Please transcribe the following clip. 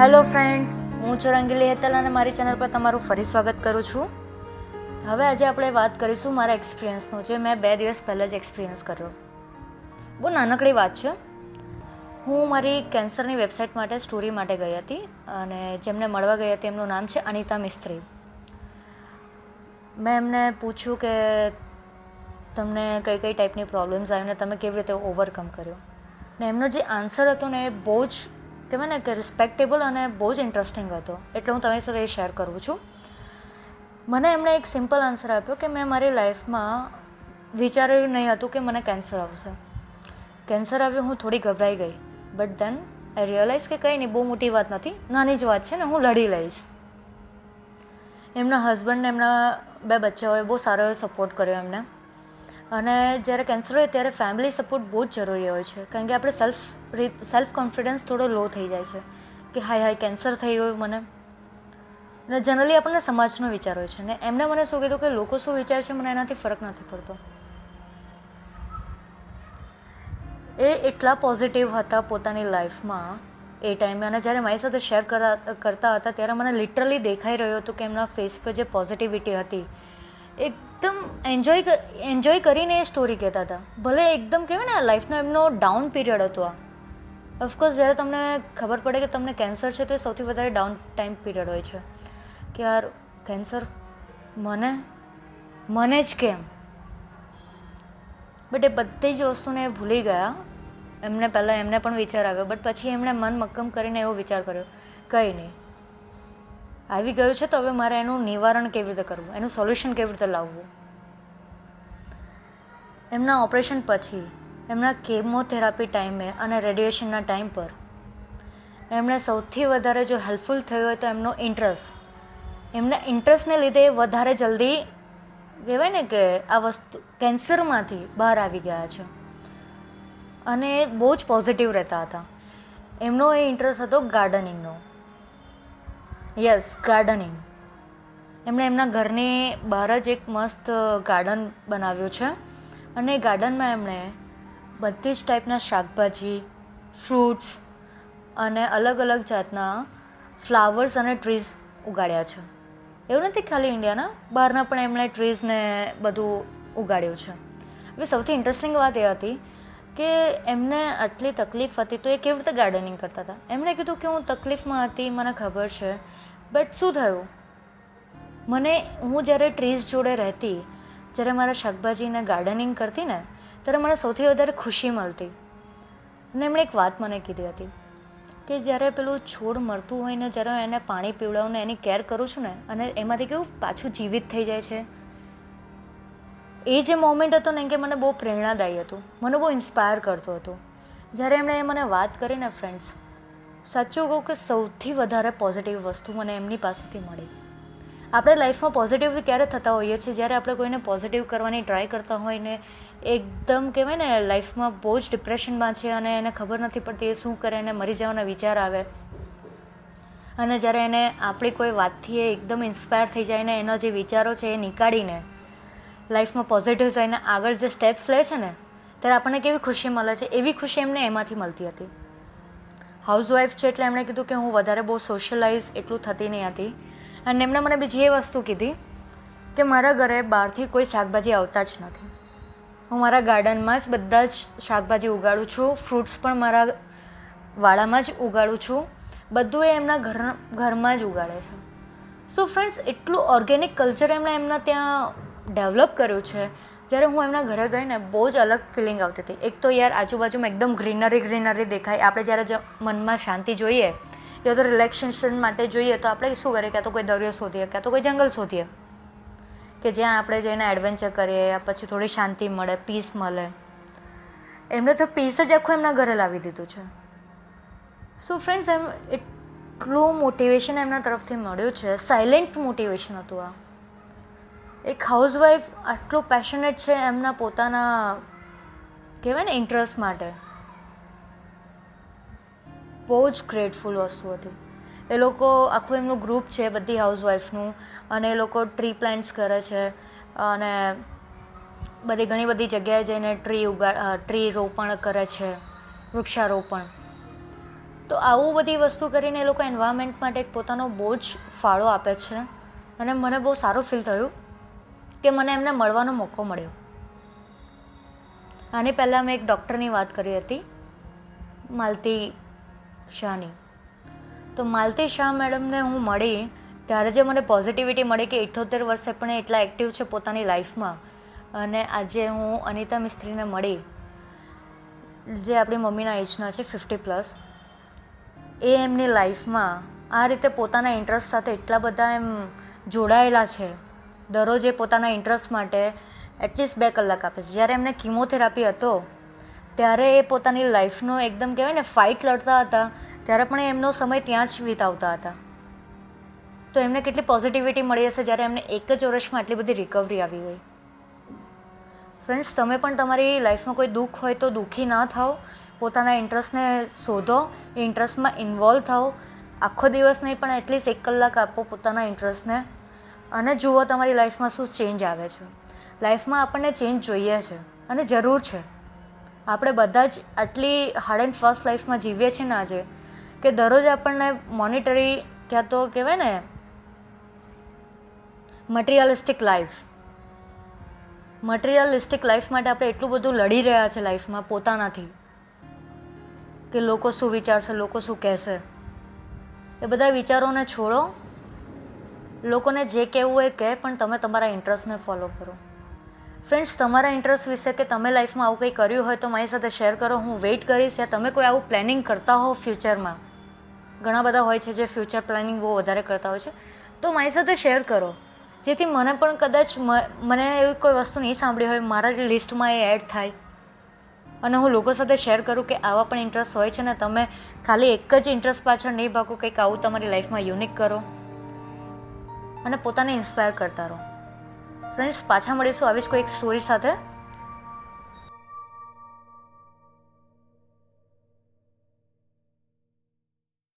Hello friends હું છું રંગીલી હેતલ અને મારી ચેનલ પર તમારું ફરી સ્વાગત કરું છું. હવે આજે આપણે વાત કરીશું મારા એક્સપિરિયન્સનો જે મેં બે દિવસ પહેલાં જ એક્સપિરિયન્સ કર્યો. બહુ નાનકડી વાત છે. હું મારી કેન્સરની વેબસાઇટ માટે સ્ટોરી માટે ગઈ હતી અને જેમને મળવા ગઈ હતી એમનું નામ છે અનિતા મિસ્ત્રી. મેં એમને પૂછ્યું કે તમને કઈ કઈ ટાઈપની પ્રોબ્લેમ્સ આવીને તમે કેવી રીતે ઓવરકમ કર્યો? ને એમનો જે આન્સર હતો ને એ બહુ જ કહેવાય મને કે રિસ્પેક્ટેબલ અને બહુ જ ઇન્ટરેસ્ટિંગ હતો. એટલે હું તમારી સાથે શેર કરું છું. મને એમણે એક સિમ્પલ આન્સર આપ્યો કે મેં મારી લાઈફમાં વિચાર્યું નહીં હતું કે મને કેન્સર આવશે. કેન્સર આવ્યું હું થોડી ગભરાઈ ગઈ. બટ દેન આઈ રિયલાઇઝ કે કંઈ નહીં, બહુ મોટી વાત નથી. નાની જ વાત છે ને, હું લડી લઈશ. એમના હસબન્ડને એમના બે બચ્ચાઓએ બહુ સારો એવો સપોર્ટ કર્યો એમને. અને જ્યારે કેન્સર હોય ત્યારે ફેમિલી સપોર્ટ બહુ જ જરૂરી હોય છે. કારણ કે આપણે સેલ્ફ સેલ્ફ કોન્ફિડન્સ થોડો લો થઈ જાય છે. કે હાય હાય કેન્સર થઈ ગયું મને. અને જનરલી આપણને સમાજનો વિચાર હોય છે. ને એમને મને શું કીધું કે લોકો શું વિચાર છે મને એનાથી ફરક નથી પડતો. એ એટલા પોઝિટિવ હતા પોતાની લાઈફમાં એ ટાઈમે અને જ્યારે મારી સાથે શેર કરતા હતા, ત્યારે મને લિટરલી દેખાઈ રહ્યો હતું કે એમના ફેસ પર જે પોઝિટિવિટી હતી એકદમ એન્જોય એન્જોય કરીને એ સ્ટોરી કહેતા હતા. ભલે એકદમ કહેવાય ને લાઈફનો એમનો ડાઉન પીરિયડ હતો આ. ઓફકોર્સ જ્યારે તમને ખબર પડે કે તમને કેન્સર છે, તો એ સૌથી વધારે ડાઉન ટાઈમ પીરિયડ હોય છે. કે યાર કેન્સર મને મને જ કેમ? બટ એ બધી જ વસ્તુને ભૂલી ગયા. એમને પહેલાં એમને પણ વિચાર આવ્યો બટ પછી એમણે મન મક્કમ કરીને એવો વિચાર કર્યો, કંઈ નહીં. આવી ગયું છે તો હવે મારે એનું નિવારણ કેવી રીતે કરવું? એનું સોલ્યુશન કેવી રીતે લાવવું? એમના ઓપરેશન પછી, એમના કેમોથેરાપી ટાઈમે અને રેડિયેશનના ટાઈમ પર, એમણે સૌથી વધારે જો હેલ્પફુલ થયો હોય તો એમનો ઇન્ટરેસ્ટ. એમના ઇન્ટરેસ્ટને લીધે વધારે જલ્દી, કહેવાય ને કે આ વસ્તુ, કેન્સરમાંથી બહાર આવી ગયા છે. અને બહુ જ પોઝિટિવ રહેતા હતા. એમનો એ ઇન્ટરેસ્ટ હતો ગાર્ડનિંગનો. યસ ગાર્ડનિંગ એમણે એમના ઘરની બહાર જ એક મસ્ત ગાર્ડન બનાવ્યું છે. અને ગાર્ડનમાં એમણે બધી જ ટાઈપના શાકભાજી ફ્રૂટ્સ અને અલગ અલગ જાતના ફ્લાવર્સ અને ટ્રીઝ ઉગાડ્યા છે. એવું નથી ખાલી ઇન્ડિયાના બહારના પણ એમણે ટ્રીઝને બધું ઉગાડ્યું છે. હવે સૌથી ઇન્ટરેસ્ટિંગ વાત એ હતી કે એમને આટલી તકલીફ હતી તો એ કેવી રીતે ગાર્ડનિંગ કરતા હતા? એમણે કીધું કે હું તકલીફમાં હતી, મને ખબર છે. બટ શું થયું? મને, હું જ્યારે ટ્રીઝ જોડે રહેતી, જ્યારે મારા શાકભાજીને ગાર્ડનિંગ કરતી ને, ત્યારે મને સૌથી વધારે ખુશી મળતી. અને એમણે એક વાત મને કીધી હતી કે જ્યારે પેલું છોડ મળતું હોય ને, જ્યારે એને પાણી પીવડાવું ને, એની કેર કરું છું ને, અને એમાંથી કેવું પાછું જીવિત થઈ જાય છે. એ જે મોમેન્ટ હતો ને, કે મને બહુ પ્રેરણાદાયી હતું. મને બહુ ઇન્સ્પાયર કરતું હતું. જ્યારે એમણે મને વાત કરી ને ફ્રેન્ડ્સ સાચું કહું કે સૌથી વધારે પોઝિટિવ વસ્તુ મને એમની પાસેથી મળી. આપણે લાઈફમાં પોઝિટિવ ક્યારે થતા હોઈએ છીએ? જ્યારે આપણે કોઈને પોઝિટિવ કરવાની ટ્રાય કરતા હોય ને એકદમ કહેવાય ને લાઈફમાં બહુ જ ડિપ્રેશનમાં છે અને એને ખબર નથી પડતી એ શું કરે એને મરી જવાના વિચાર આવે. અને જ્યારે એને આપણી કોઈ વાતથી એ એકદમ ઇન્સ્પાયર થઈ જાય ને એનો જે વિચારો છે એ નીકાળીને લાઈફમાં પોઝિટિવ થઈને આગળ જે સ્ટેપ્સ લે છે ને, ત્યારે આપણને કેવી ખુશી મળે છે? એવી ખુશી એમને એમાંથી મળતી હતી. હાઉસવાઈફ છે એટલે એમણે કીધું કે હું વધારે બહુ સોશિયલાઇઝ એટલું થતી નહીં હતી. અને એમણે મને બીજી એ વસ્તુ કીધી કે મારા ઘરે બહારથી કોઈ શાકભાજી આવતા જ નથી. હું મારા ગાર્ડનમાં જ બધા જ શાકભાજી ઉગાડું છું ફ્રૂટ્સ પણ મારા વાડામાં જ ઉગાડું છું. બધું એ એમના ઘર, ઘરમાં જ ઉગાડે છે. સો ફ્રેન્ડ્સ એટલું ઓર્ગેનિક કલ્ચર એમણે એમના ત્યાં ડેવલપ કર્યું છે. જ્યારે હું એમના ઘરે ગઈ ને બહુ જ અલગ ફિલિંગ આવતી હતી. એક તો યાર આજુબાજુમાં એકદમ ગ્રીનરી ગ્રીનરી દેખાય. આપણે જ્યારે મનમાં શાંતિ જોઈએ, યા તો રિલેક્સેશન માટે જોઈએ, તો આપણે શું કરીએ? ક્યાં તો કોઈ દરિયો શોધીએ, ક્યાં તો કોઈ જંગલ શોધીએ. કે જ્યાં આપણે જઈને એડવેન્ચર કરીએ પછી થોડી શાંતિ મળે પીસ મળે. એમને તો પીસ જ આખું એમના ઘરે લાવી દીધું છે. સો ફ્રેન્ડ્સ એમ એટલું મોટિવેશન એમના તરફથી મળ્યું છે. સાયલેન્ટ મોટિવેશન હતું આ. એક હાઉસવાઈફ આટલું પેશનેટ છે એમના પોતાના, કહેવાય ને ઇન્ટરેસ્ટ માટે. બહુ જ ગ્રેટફુલ વસ્તુ હતી. એ લોકો, આખું એમનું ગ્રુપ છે, બધી હાઉસવાઈફનું અને એ લોકો ટ્રી પ્લાન્ટ્સ કરે છે. અને બધી ઘણી બધી જગ્યાએ જઈને ટ્રી ઉગા ટ્રી રોપણ કરે છે. વૃક્ષારોપણ. તો આવું બધી વસ્તુ કરીને એ લોકો એન્વાયરમેન્ટ માટે એક પોતાનો બહુ જ ફાળો આપે છે. અને મને બહુ સારું ફીલ થયું. કે મને એમને મળવાનો મોકો મળ્યો. આની પહેલાં મેં એક ડૉક્ટરની વાત કરી હતી, માલતી શાહની. તો માલતી શાહ મેડમને હું મળી, ત્યારે જે મને પોઝિટિવિટી મળી કે ઇઠોતેર વર્ષે પણ એટલા એક્ટિવ છે પોતાની લાઈફમાં અને આજે હું અનિતા મિસ્ત્રીને મળી, જે આપણી મમ્મીના એજના છે ફિફ્ટી પ્લસ એ એમની લાઈફમાં આ રીતે પોતાના ઇન્ટરેસ્ટ સાથે એટલા બધા એમ જોડાયેલા છે દરરોજ એ પોતાના ઇન્ટરેસ્ટ માટે એટલીસ્ટ બે કલાક આપે છે. જ્યારે એમને કિમોથેરાપી હતો, ત્યારે એ પોતાની લાઈફનો એકદમ કહેવાય ને ફાઇટ લડતા હતા. ત્યારે પણ એમનો સમય ત્યાં જ વિતાવતા હતા. તો એમને કેટલી પોઝિટિવિટી મળી હશે જ્યારે એમને એક જ વર્ષમાં આટલી બધી રિકવરી આવી ગઈ ફ્રેન્ડ્સ તમે પણ તમારી લાઈફમાં કોઈ દુઃખ હોય તો દુઃખી ના થાઓ. પોતાના ઇન્ટરેસ્ટને શોધો. એ ઇન્ટરેસ્ટમાં ઇન્વોલ્વ થાઓ. આખો દિવસ નહીં પણ એટલીસ્ટ એક કલાક આપો પોતાના ઇન્ટરેસ્ટને અને જુઓ તમારી લાઈફમાં શું ચેન્જ આવે છે. લાઈફમાં આપણને ચેન્જ જોઈએ છે અને જરૂર છે. આપણે બધા જ આટલી હાર્ડ એન્ડ ફાસ્ટ લાઈફમાં જીવીએ છીએ ને આજે, કે દરરોજ આપણને મોનિટરી ક્યાં તો કહેવાય ને મટિરિયલિસ્ટિક લાઈફ મટિરિયલિસ્ટિક લાઈફ માટે આપણે એટલું બધું લડી રહ્યા છે લાઈફમાં પોતાનાથી, કે લોકો શું વિચારશે, લોકો શું કહેશે. એ બધા વિચારોને છોડો લોકોને જે કહેવું હોય કહે, પણ તમે તમારા ઇન્ટરેસ્ટને ફોલો કરો. ફ્રેન્ડ્સ તમારા ઇન્ટરેસ્ટ વિશે કે તમે લાઈફમાં આવું કંઈ કર્યું હોય તો મારી સાથે શેર કરો. હું વેઇટ કરીશ યા તમે કોઈ આવું પ્લાનિંગ કરતા હો ફ્યુચરમાં ઘણા બધા હોય છે જે ફ્યુચર પ્લાનિંગ બહુ વધારે કરતા હોય છે. તો મારી સાથે શેર કરો. જેથી મને પણ કદાચ મને એવી કોઈ વસ્તુ નહીં સાંભળી હોય, મારા લિસ્ટમાં એ એડ થાય. અને હું લોકો સાથે શેર કરું કે આવા પણ ઇન્ટરેસ્ટ હોય છે ને તમે ખાલી એક જ ઇન્ટરેસ્ટ પાછળ નહીં ભાગો, કંઈક આવું તમારી લાઈફમાં યુનિક કરો. અને પોતાને ઇન્સ્પાયર કરતા રહો. ફ્રેન્ડ્સ પાછા મળીશું આવી જ કોઈ એક સ્ટોરી સાથે.